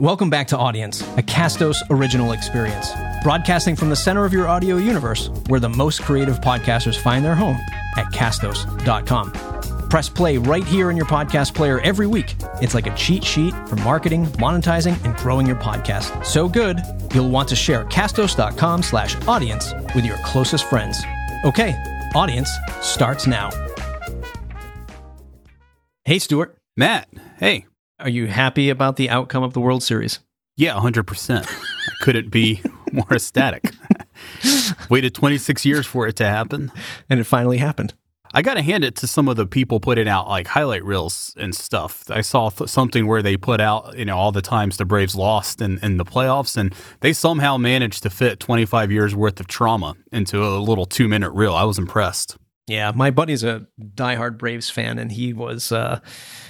Welcome back to Audience, a Castos original experience. Broadcasting from the center of your audio universe, where the most creative podcasters find their home at castos.com. Press play right here in your podcast player every week. It's like a cheat sheet for marketing, monetizing, and growing your podcast. So good, you'll want to share castos.com slash audience with your closest friends. Okay, Audience starts now. Hey, Stuart. Matt, hey. Are you happy about the outcome of the World Series? Yeah, 100%. I couldn't be more ecstatic. Waited 26 years for it to happen. And it finally happened. I got to hand it to some of the people putting out like highlight reels and stuff. I saw th- something where they put out, you know, all the times the Braves lost in, in the playoffs, and they somehow managed to fit 25 years worth of trauma into a little two minute reel. I was impressed. Yeah, my buddy's a diehard Braves fan, and he was uh,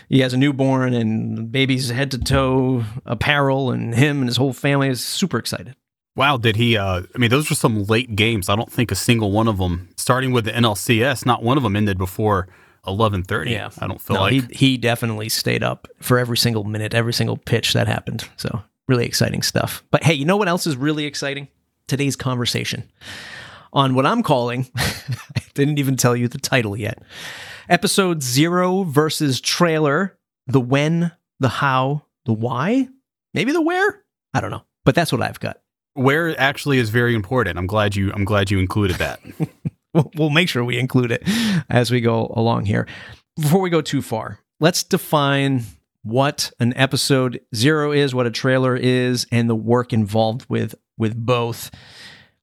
he has a newborn and baby's head to toe apparel, and him and his whole family is super excited. Wow, did he? Uh, I mean, those were some late games. I don't think a single one of them, starting with the NLCS, not one of them ended before eleven thirty. Yeah, I don't feel no, like he he definitely stayed up for every single minute, every single pitch that happened. So really exciting stuff. But hey, you know what else is really exciting? Today's conversation on what I'm calling. I didn't even tell you the title yet. Episode zero versus trailer. The when, the how, the why, maybe the where. I don't know, but that's what I've got. where actually is very important. I'm glad you. I'm glad you included that. we'll, we'll make sure we include it as we go along here. Before we go too far, let's define what an episode zero is, what a trailer is, and the work involved with with both.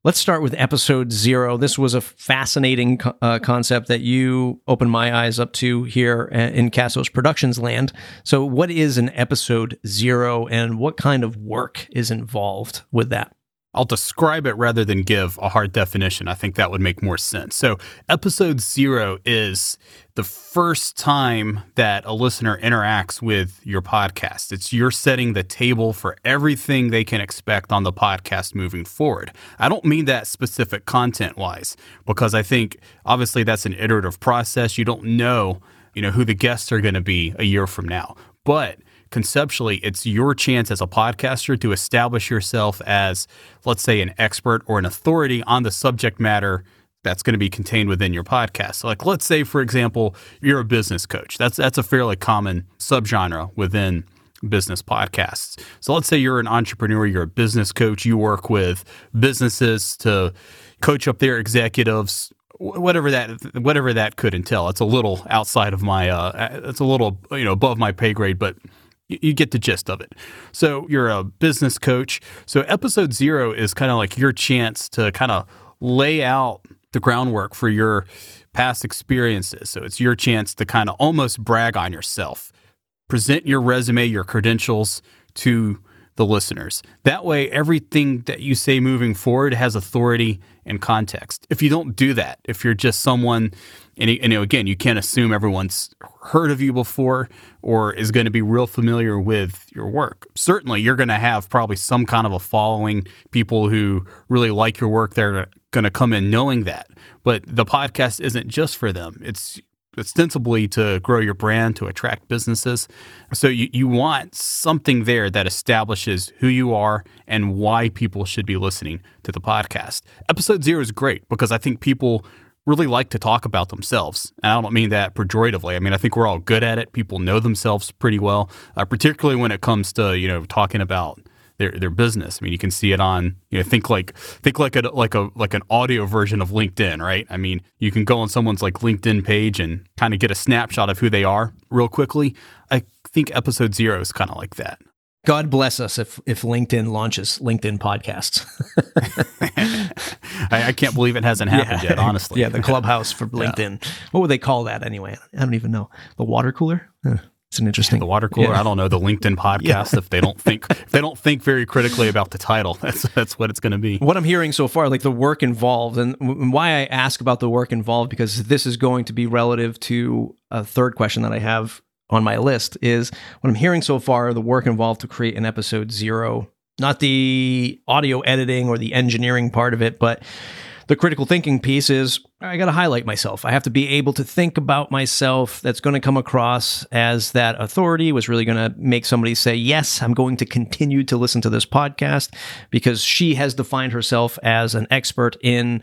Let's start with episode zero. This was a fascinating uh, concept that you opened my eyes up to here in Castos Productions land. So, what is an episode zero, and what kind of work is involved with that? I'll describe it rather than give a hard definition. I think that would make more sense. So, episode zero is the first time that a listener interacts with your podcast. It's you're setting the table for everything they can expect on the podcast moving forward. I don't mean that specific content wise, because I think obviously that's an iterative process. You don't know, you know, who the guests are going to be a year from now. But conceptually, it's your chance as a podcaster to establish yourself as, let's say, an expert or an authority on the subject matter that's going to be contained within your podcast. So like, let's say, for example, you're a business coach. That's that's a fairly common subgenre within business podcasts. So let's say you're an entrepreneur, you're a business coach, you work with businesses to coach up their executives whatever that whatever that could entail. It's a little outside of my uh it's a little you know above my pay grade, but you get the gist of it. So you're a business coach. So episode 0 is kind of like your chance to kind of lay out the groundwork for your past experiences. So it's your chance to kind of almost brag on yourself. Present your resume, your credentials to the listeners. That way, everything that you say moving forward has authority and context. If you don't do that, if you're just someone, and, you know, again, you can't assume everyone's heard of you before or is going to be real familiar with your work. Certainly, you're going to have probably some kind of a following, people who really like your work. They're going to come in knowing that. But the podcast isn't just for them. It's ostensibly to grow your brand, to attract businesses. So you, you want something there that establishes who you are and why people should be listening to the podcast. Episode zero is great because I think people really like to talk about themselves. And I don't mean that pejoratively. I mean, I think we're all good at it. People know themselves pretty well, uh, particularly when it comes to, you know, talking about their their business. I mean, you can see it on you know think like think like a like a like an audio version of LinkedIn, right? I mean, you can go on someone's like LinkedIn page and kind of get a snapshot of who they are real quickly. I think episode zero is kind of like that. God bless us if if LinkedIn launches LinkedIn podcasts. I, I, can't believe it hasn't happened yeah. yet. Honestly, yeah, the clubhouse for LinkedIn. Yeah. What would they call that anyway? I don't even know. The water cooler. It's an interesting. the water cooler. Yeah. I don't know the LinkedIn podcast. Yeah. if they don't think if they don't think very critically about the title, that's that's what it's going to be. What I'm hearing so far, like the work involved, and why I ask about the work involved, because this is going to be relative to a third question that I have on my list. Is what I'm hearing so far, the work involved to create an episode zero, not the audio editing or the engineering part of it, but The critical thinking piece is I got to highlight myself. I have to be able to think about myself that's going to come across as that authority was really going to make somebody say, Yes, I'm going to continue to listen to this podcast because she has defined herself as an expert in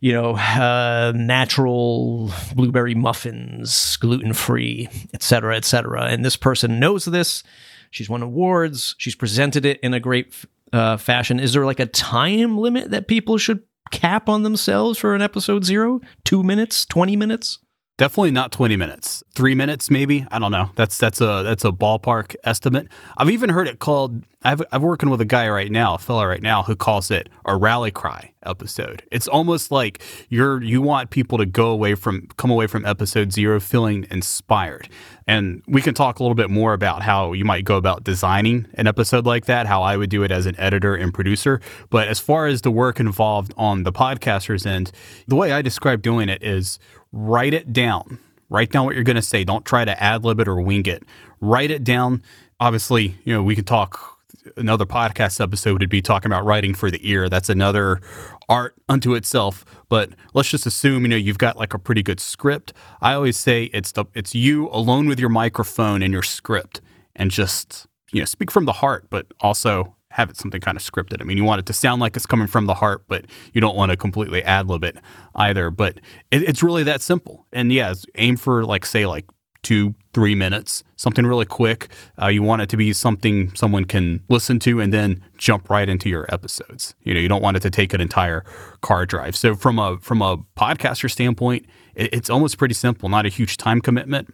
you know, uh, natural blueberry muffins, gluten free, et cetera, et cetera. And this person knows this. She's won awards. She's presented it in a great uh, fashion. Is there like a time limit that people should cap on themselves for an episode zero? Two minutes? 20 minutes? Definitely not 20 minutes. 3 minutes maybe. I don't know. That's that's a that's a ballpark estimate. I've even heard it called I've I'm working with a guy right now, a fella right now who calls it a rally cry episode. It's almost like you're you want people to go away from come away from episode 0 feeling inspired. And we can talk a little bit more about how you might go about designing an episode like that, how I would do it as an editor and producer. But as far as the work involved on the podcaster's end, the way I describe doing it is write it down. Write down what you're going to say. Don't try to ad lib it or wing it. Write it down. Obviously, you know, we could talk another podcast episode would be talking about writing for the ear. That's another art unto itself. But let's just assume, you know, you've got like a pretty good script. I always say it's the it's you alone with your microphone and your script and just, you know, speak from the heart, but also have it something kind of scripted. I mean, you want it to sound like it's coming from the heart, but you don't want to completely ad lib it either. But it, it's really that simple. And yeah, aim for like say like two, three minutes, something really quick. Uh, you want it to be something someone can listen to and then jump right into your episodes. You know, you don't want it to take an entire car drive. So from a from a podcaster standpoint, it, it's almost pretty simple. Not a huge time commitment.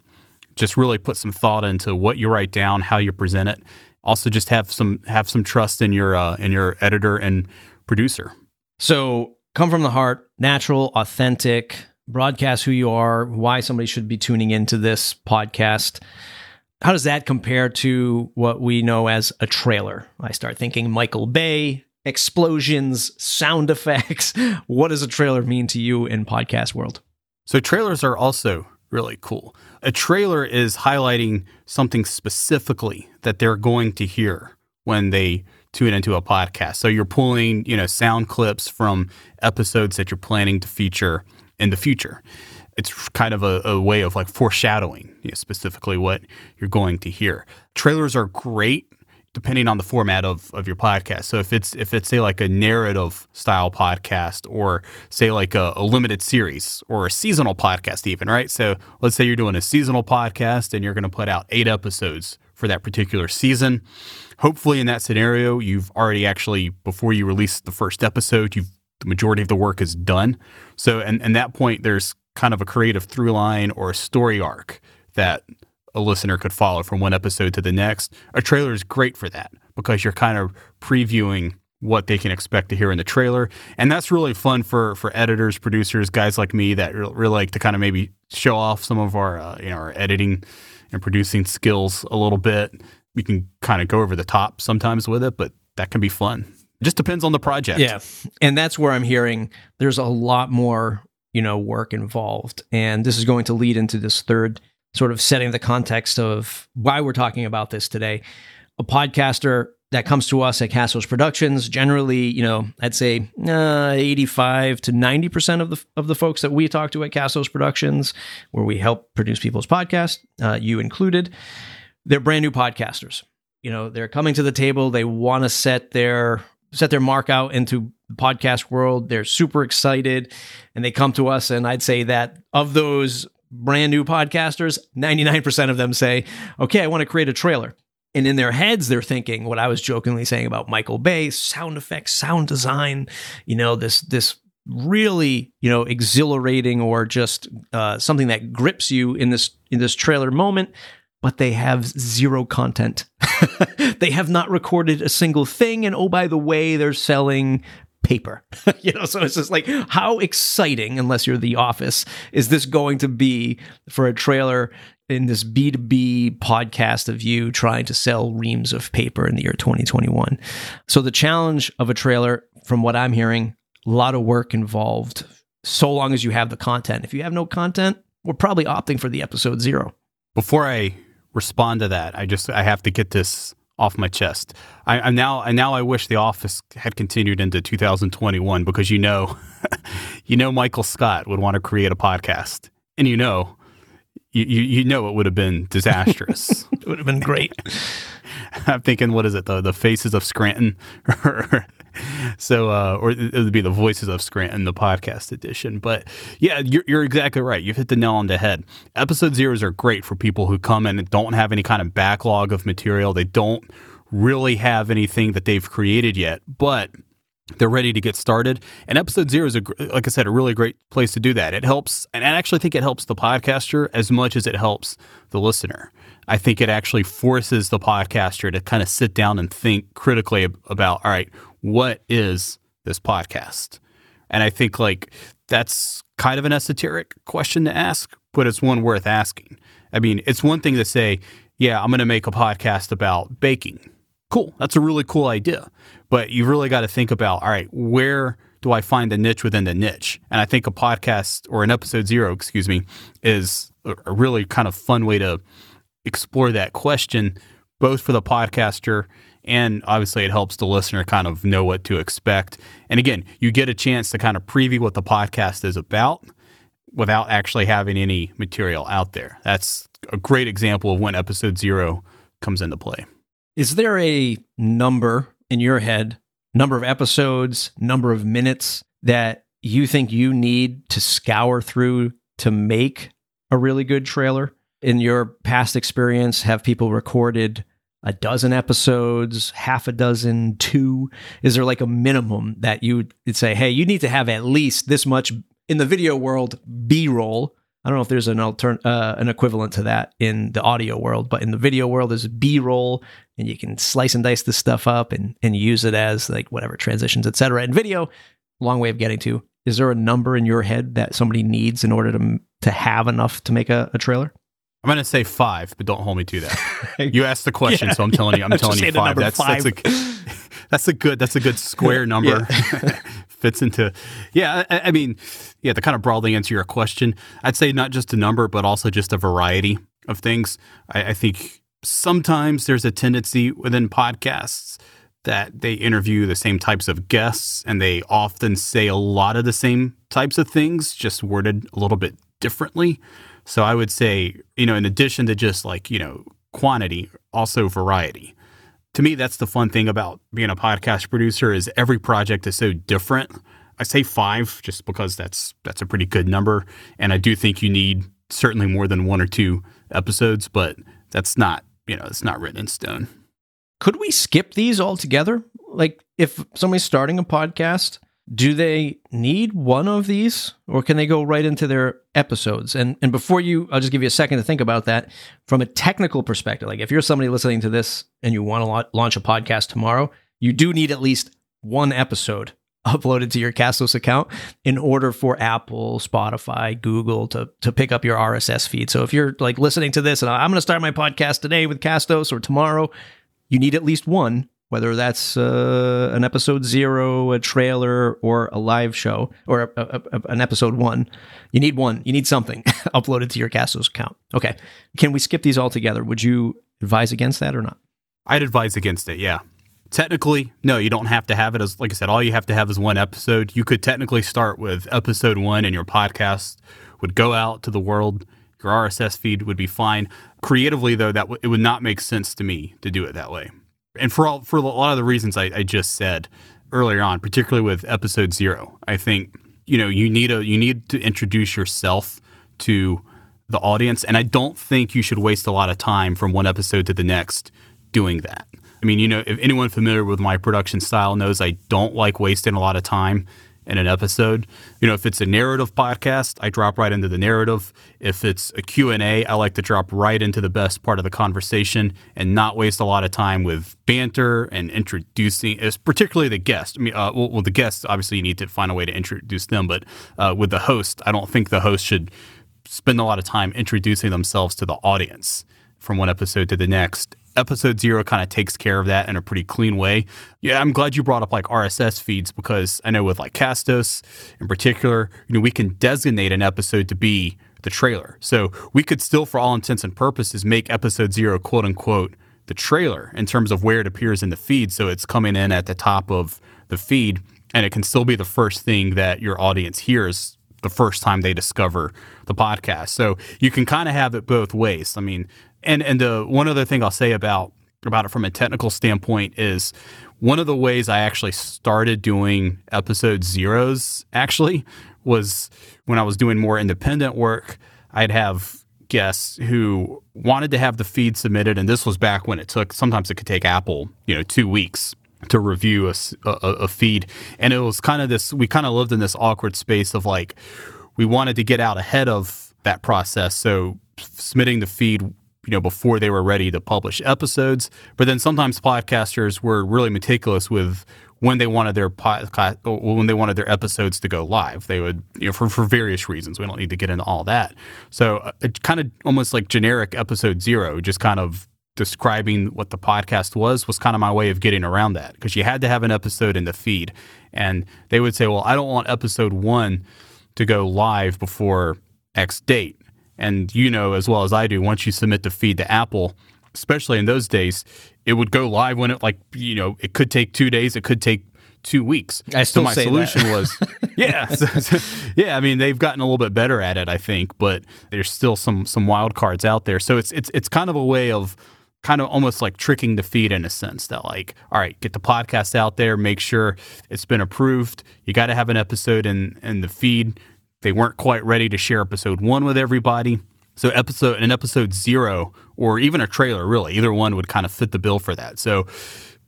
Just really put some thought into what you write down, how you present it, also just have some have some trust in your uh, in your editor and producer. So come from the heart, natural, authentic, broadcast who you are, why somebody should be tuning into this podcast. How does that compare to what we know as a trailer? I start thinking Michael Bay, explosions, sound effects. What does a trailer mean to you in podcast world? So trailers are also really cool. A trailer is highlighting something specifically that they're going to hear when they tune into a podcast. So you're pulling, you know, sound clips from episodes that you're planning to feature in the future. It's kind of a, a way of like foreshadowing you know, specifically what you're going to hear. Trailers are great depending on the format of, of your podcast. So if it's if it's say like a narrative style podcast or say like a, a, limited series or a seasonal podcast even, right? So let's say you're doing a seasonal podcast and you're going to put out 8 episodes for that particular season. Hopefully in that scenario, you've already actually before you release the first episode, you've the majority of the work is done. So and and that point there's kind of a creative through line or a story arc that a listener could follow from one episode to the next. A trailer is great for that because you're kind of previewing what they can expect to hear in the trailer, and that's really fun for for editors, producers, guys like me that really like to kind of maybe show off some of our uh, you know our editing and producing skills a little bit. We can kind of go over the top sometimes with it, but that can be fun. Just depends on the project. Yeah, and that's where I'm hearing there's a lot more you know work involved, and this is going to lead into this third sort of setting the context of why we're talking about this today. A podcaster that comes to us at Castos Productions, generally, you know, I'd say uh, 85 to 90% of the of the folks that we talk to at Castos Productions, where we help produce people's podcasts, uh, you included, they're brand new podcasters. You know, they're coming to the table, they want to set their set their mark out into the podcast world. They're super excited and they come to us and I'd say that of those brand new podcasters, 99% of them say, okay, I want to create a trailer. And in their heads, they're thinking what I was jokingly saying about Michael Bay, sound effects, sound design, you know, this, this really, you know, exhilarating or just uh, something that grips you in this, in this trailer moment. But they have zero content. they have not recorded a single thing. And oh, by the way, they're selling paper. you know, so it's just like how exciting, unless you're the office, is this going to be for a trailer in this B2B podcast of you trying to sell reams of paper in the year 2021. So the challenge of a trailer, from what I'm hearing, a lot of work involved, so long as you have the content. If you have no content, we're probably opting for the episode zero. Before I respond to that, I just I have to get this off my chest. I, am now, I now I wish The Office had continued into 2021 because you know, you know, Michael Scott would want to create a podcast, and you know, you you, you know, it would have been disastrous. it would have been great. I'm thinking, what is it? The the Faces of Scranton, so uh, or it would be the Voices of Scranton, the podcast edition. But yeah, you're, you're exactly right. You've hit the nail on the head. Episode zeros are great for people who come in and don't have any kind of backlog of material. They don't really have anything that they've created yet, but they're ready to get started. And episode zero is, a, like I said, a really great place to do that. It helps, and I actually think it helps the podcaster as much as it helps the listener. I think it actually forces the podcaster to kind of sit down and think critically about, all right, what is this podcast? And I think like that's kind of an esoteric question to ask, but it's one worth asking. I mean, it's one thing to say, yeah, I'm going to make a podcast about baking cool. That's a really cool idea. But you've really got to think about, all right, where do I find the niche within the niche? And I think a podcast or an episode zero, excuse me, is a really kind of fun way to explore that question, both for the podcaster and obviously it helps the listener kind of know what to expect. And again, you get a chance to kind of preview what the podcast is about without actually having any material out there. That's a great example of when episode zero comes into play. Is there a number in your head, number of episodes, number of minutes that you think you need to scour through to make a really good trailer? In your past experience, have people recorded a dozen episodes, half a dozen, two? Is there like a minimum that you would say, hey, you need to have at least this much in the video world B roll I don't know if there's an altern- uh, an equivalent to that in the audio world, but in the video world, there's B-roll, and you can slice and dice this stuff up and and use it as like whatever transitions, etc. In video, long way of getting to. Is there a number in your head that somebody needs in order to to have enough to make a, a trailer? I'm going to say five, but don't hold me to that. you asked the question, yeah, so I'm telling you, I'm telling you five. That's five. that's a that's a good that's a good square number. Fits into, yeah. I, I, mean, yeah. To kind of broadly answer your question, I'd say not just a number, but also just a variety of things. I, I think sometimes there's a tendency within podcasts that they interview the same types of guests, and they often say a lot of the same types of things, just worded a little bit differently. So I would say, you know, in addition to just like, you know, quantity, also variety. To me, that's the fun thing about being a podcast producer is every project is so different. I say five just because that's that's a pretty good number. And I do think you need certainly more than one or two episodes, but that's not, you know, it's not written in stone. Could we skip these altogether? Like if somebody's starting a podcast, do they need one of these or can they go right into their episodes and and before you i'll just give you a second to think about that from a technical perspective like if you're somebody listening to this and you want to launch a podcast tomorrow you do need at least one episode uploaded to your Castos account in order for Apple, Spotify, Google to to pick up your RSS feed. So if you're like listening to this and I'm going to start my podcast today with Castos or tomorrow, you need at least one whether that's uh, an episode zero, a trailer, or a live show, or a, a, a, an episode one. You need one. You need something uploaded to your Castos account. Okay. Can we skip these all together? Would you advise against that or not? I'd advise against it, yeah. Technically, no, you don't have to have it as, like I said, all you have to have is one episode. You could technically start with episode one, and your podcast would go out to the world. Your RSS feed would be fine. Creatively, though, that w- it would not make sense to me to do it that way and for all for a lot of the reasons I, I just said earlier on, particularly with episode zero, I think you know you need a you need to introduce yourself to the audience, and I don't think you should waste a lot of time from one episode to the next doing that. I mean, you know, if anyone familiar with my production style knows I don't like wasting a lot of time in an episode. You know, if it's a narrative podcast, I drop right into the narrative. If it's a Q&A, I like to drop right into the best part of the conversation and not waste a lot of time with banter and introducing, particularly the guest. I mean, uh, well, well, the guests, obviously you need to find a way to introduce them, but uh, with the host, I don't think the host should spend a lot of time introducing themselves to the audience from one episode to the next episode zero kind of takes care of that in a pretty clean way. Yeah, I'm glad you brought up like RSS feeds because I know with like Castos in particular, you know, we can designate an episode to be the trailer. So we could still, for all intents and purposes, make episode zero quote unquote the trailer in terms of where it appears in the feed. So it's coming in at the top of the feed, and it can still be the first thing that your audience hears the first time they discover the podcast. So you can kind of have it both ways. I mean, and and the one other thing I'll say about about it from a technical standpoint is one of the ways I actually started doing episode zeros actually was when I was doing more independent work. I'd have guests who wanted to have the feed submitted, and this was back when it took sometimes it could take Apple, you know, two weeks to review a, a, a feed, and it was kind of this. We kind of lived in this awkward space of like we wanted to get out ahead of that process, so submitting the feed you know before they were ready to publish episodes but then sometimes podcasters were really meticulous with when they wanted their podcast when they wanted their episodes to go live. They would, you know, for, for various reasons. We don't need to get into all that. So uh, it kind of almost like generic episode zero, just kind of describing what the podcast was was kind of my way of getting around that because you had to have an episode in the feed and they would say well i don't want episode one to go live before x date and you know as well as i do once you submit the feed to apple especially in those days it would go live when it like you know it could take two days, it could take two weeks. I still so my solution was yeah, so, so, yeah. I mean they've gotten a little bit better at it, I think, but there's still some some wild cards out there. So it's it's it's kind of a way of kind of almost like tricking the feed in a sense that like all right get the podcast out there make sure it's been approved you got to have an episode in in the feed they weren't quite ready to share episode one with everybody so episode an episode zero or even a trailer, really, either one would kind of fit the bill for that. So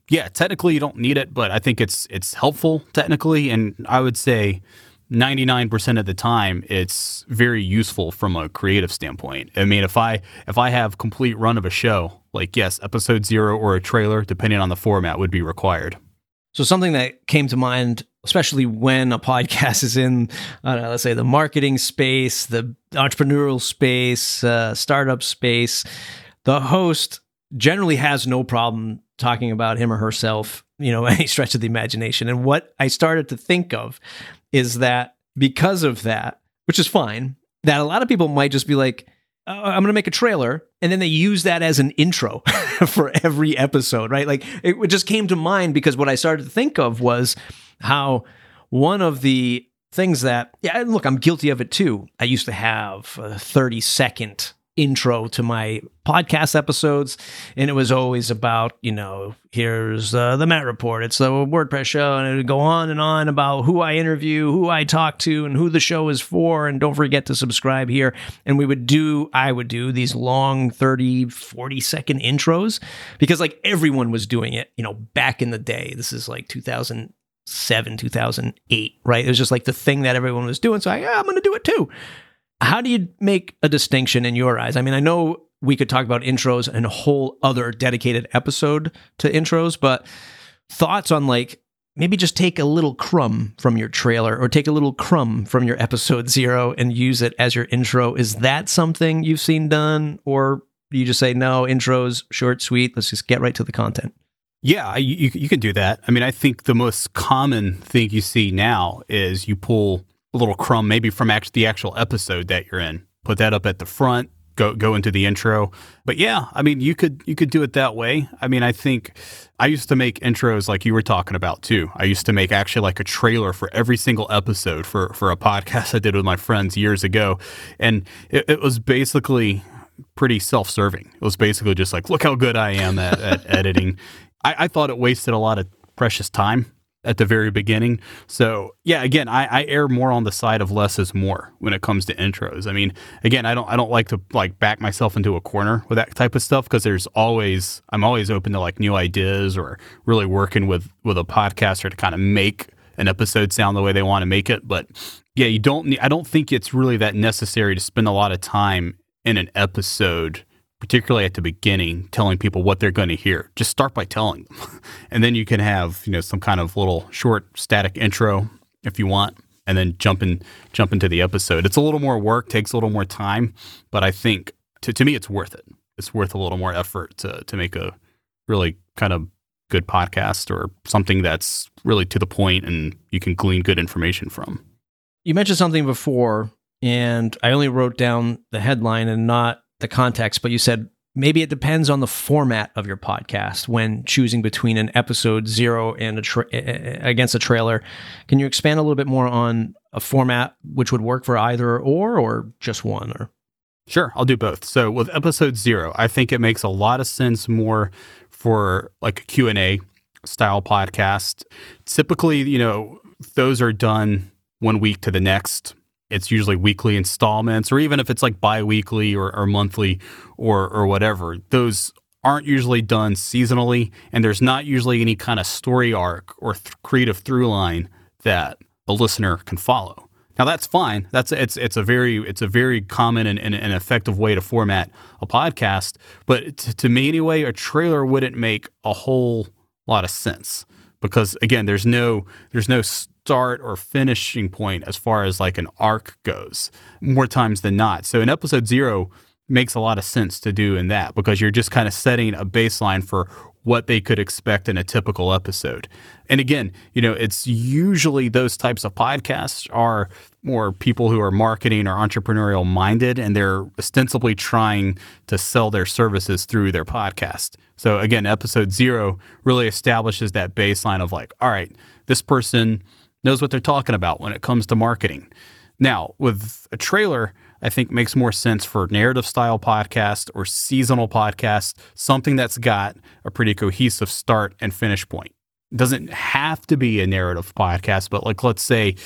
yeah, technically you don't need it, but I think it's it's helpful technically, and I would say. 99% of the time it's very useful from a creative standpoint. I mean, if I if I have complete run of a show, like yes, episode 0 or a trailer depending on the format would be required. So something that came to mind, especially when a podcast is in, let's say the marketing space, the entrepreneurial space, uh, startup space, the host generally has no problem talking about him or herself, you know, any stretch of the imagination. And what I started to think of is that because of that, which is fine, that a lot of people might just be like, uh, I'm going to make a trailer. And then they use that as an intro for every episode, right? Like it just came to mind because what I started to think of was how one of the things that, yeah, look, I'm guilty of it too. I used to have a 30 second intro to my podcast episodes and it was always about you know here's uh, the matt report. It's the wordpress show and it would go on and on about who i interview who i talk to and who the show is for. And don't forget to subscribe here. And we would do i would do these long 30 40 second intros because like everyone was doing it you know back in the day. This is like 2007 2008 right it was just like the thing that everyone was doing so I, yeah, i'm gonna do it too how do you make a distinction in your eyes? I mean, I know we could talk about intros and a whole other dedicated episode to intros, but thoughts on like maybe just take a little crumb from your trailer or take a little crumb from your episode zero and use it as your intro. Is that something you've seen done? Or you just say, no, intros, short, sweet, let's just get right to the content? Yeah, you, you can do that. I mean, I think the most common thing you see now is you pull a little crumb maybe from actually the actual episode that you're in. Put that up at the front, go go into the intro. But yeah, I mean you could you could do it that way. I mean I think I used to make intros like you were talking about too. I used to make actually like a trailer for every single episode for for a podcast I did with my friends years ago. And it, it was basically pretty self-serving. It was basically just like, look how good I am at, at editing. I, I thought it wasted a lot of precious time at the very beginning. So yeah, again, I, I err more on the side of less is more when it comes to intros. I mean, again, I don't I don't like to like back myself into a corner with that type of stuff because there's always I'm always open to like new ideas or really working with with a podcaster to kind of make an episode sound the way they want to make it. But yeah, you don't need, I don't think it's really that necessary to spend a lot of time in an episode particularly at the beginning, telling people what they're going to hear. Just start by telling them. and then you can have, you know, some kind of little short static intro if you want, and then jump in jump into the episode. It's a little more work, takes a little more time, but I think to, to me it's worth it. It's worth a little more effort to to make a really kind of good podcast or something that's really to the point and you can glean good information from. You mentioned something before and I only wrote down the headline and not the context, but you said maybe it depends on the format of your podcast when choosing between an episode zero and a tra- against a trailer. Can you expand a little bit more on a format which would work for either or, or just one? Or Sure, I'll do both. So with episode zero, I think it makes a lot of sense more for like a Q&A style podcast. Typically, you know, those are done one week to the next. It's usually weekly installments, or even if it's like bi-weekly or, or monthly or or whatever. Those aren't usually done seasonally, and there's not usually any kind of story arc or th- creative through line that a listener can follow. Now that's fine. That's it's it's a very it's a very common and, and, and effective way to format a podcast. But to me anyway, a trailer wouldn't make a whole lot of sense because again, there's no there's no start or finishing point as far as like an arc goes more times than not. So in episode zero makes a lot of sense to do in that because you're just kind of setting a baseline for what they could expect in a typical episode. And again, you know, it's usually those types of podcasts are more people who are marketing or entrepreneurial minded and they're ostensibly trying to sell their services through their podcast. So again, episode 0 really establishes that baseline of like, all right, this person knows what they're talking about when it comes to marketing. Now, with a trailer, I think makes more sense for narrative style podcast or seasonal podcast, something that's got a pretty cohesive start and finish point. Doesn't have to be a narrative podcast, but like let's say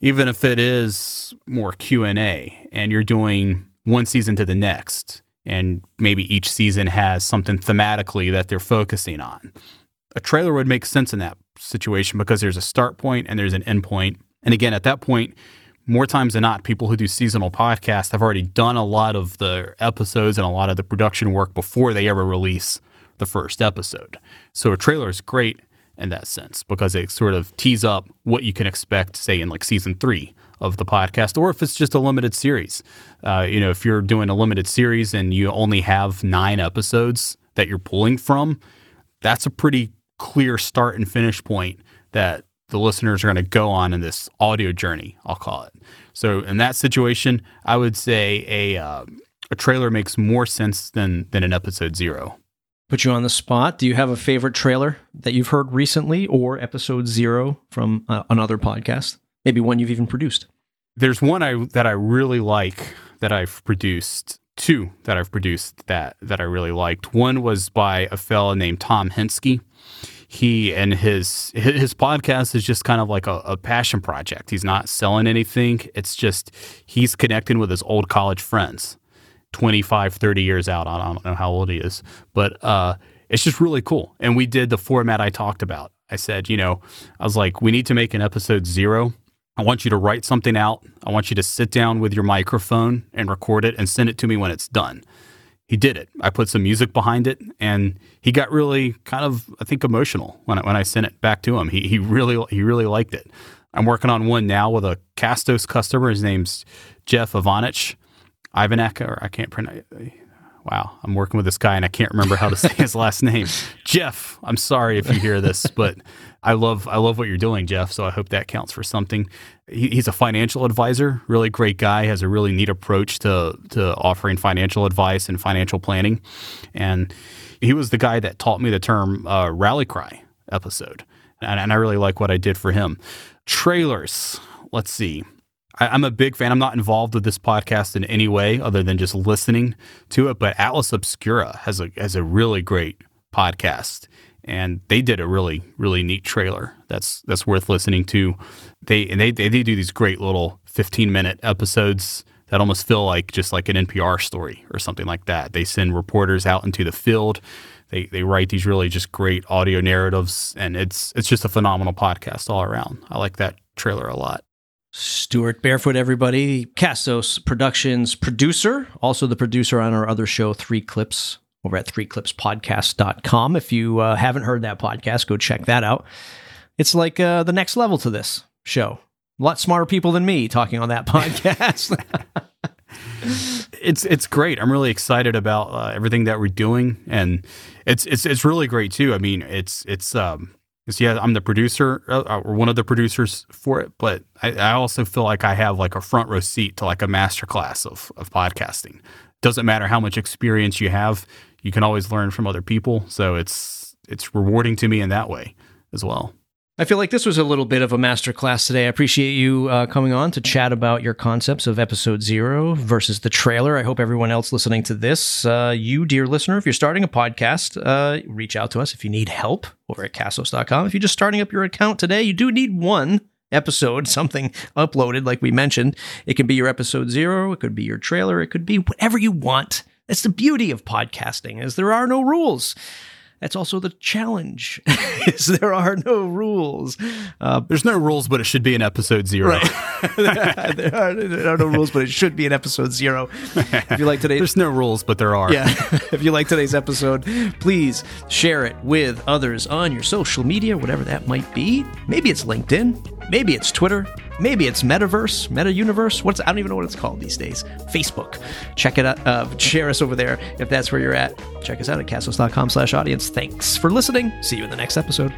even if it is more Q&A and you're doing one season to the next and maybe each season has something thematically that they're focusing on. A trailer would make sense in that situation because there's a start point and there's an end point. And again, at that point, more times than not, people who do seasonal podcasts have already done a lot of the episodes and a lot of the production work before they ever release the first episode. So a trailer is great in that sense because it sort of tees up what you can expect, say, in like season three of the podcast, or if it's just a limited series. Uh, you know, if you're doing a limited series and you only have nine episodes that you're pulling from, that's a pretty clear start and finish point that the listeners are going to go on in this audio journey, I'll call it. So in that situation, I would say a uh, a trailer makes more sense than than an episode zero. Put you on the spot. Do you have a favorite trailer that you've heard recently, or episode zero from uh, another podcast? Maybe one you've even produced. There's one I that I really like that I've produced. Two that I've produced that that I really liked. One was by a fella named Tom Henske he and his his podcast is just kind of like a, a, passion project. He's not selling anything. It's just he's connecting with his old college friends, 25, 30 years out. I don't know how old he is, but uh, it's just really cool. And we did the format I talked about. I said, you know, I was like, we need to make an episode zero. I want you to write something out. I want you to sit down with your microphone and record it and send it to me when it's done he did it. I put some music behind it, and he got really kind of, I think, emotional when I, when I sent it back to him. He he really he really liked it. I'm working on one now with a Castos customer. His name's Jeff Ivanich, Ivanek, or I can't pronounce. Wow, I'm working with this guy and I can't remember how to say his last name. Jeff, I'm sorry if you hear this, but I love I love what you're doing, Jeff. So I hope that counts for something. He, he's a financial advisor, really great guy. Has a really neat approach to to offering financial advice and financial planning, and he was the guy that taught me the term uh, rally cry episode, and, and I really like what I did for him. Trailers. Let's see. I, am a big fan. I'm not involved with this podcast in any way other than just listening to it. But Atlas Obscura has a has a really great podcast, and they did a really really neat trailer that's that's worth listening to. They and they they, they do these great little 15 minute episodes that almost feel like just like an NPR story or something like that. They send reporters out into the field. They, they write these really just great audio narratives, and it's it's just a phenomenal podcast all around. I like that trailer a lot. Stuart Barefoot, everybody. Castos Productions producer, also the producer on our other show, Three Clips, over at threeclipspodcast.com. If you uh, haven't heard that podcast, go check that out. It's like uh, the next level to this show. A lot smarter people than me talking on that podcast. it's it's great. I'm really excited about uh, everything that we're doing, and it's it's it's really great too. I mean, it's it's um, Because yeah, I'm the producer uh, or one of the producers for it, but I, I, also feel like I have like a front row seat to like a masterclass of of podcasting. Doesn't matter how much experience you have, you can always learn from other people. So it's it's rewarding to me in that way as well. I feel like this was a little bit of a masterclass today. I appreciate you uh, coming on to chat about your concepts of episode zero versus the trailer. I hope everyone else listening to this, uh, you, dear listener, if you're starting a podcast, uh, reach out to us if you need help over at castos.com. If you're just starting up your account today, you do need one episode, something uploaded, like we mentioned. It could be your episode zero, it could be your trailer, it could be whatever you want. That's the beauty of podcasting, is there are no rules. That's also the challenge. is there are no rules. Uh, There's no rules, but it should be in episode zero. Right. there, are, there, are, no rules, but it should be in episode zero. If you like today, there's no rules, but there are. Yeah. if you like today's episode, please share it with others on your social media, whatever that might be. Maybe it's LinkedIn. Maybe it's Twitter. Maybe it's Metaverse, Meta Universe. What's I don't even know what it's called these days. Facebook. Check it out. Uh, share us over there if that's where you're at. Check us out at castos.com/audience. Thanks for listening. See you in the next episode.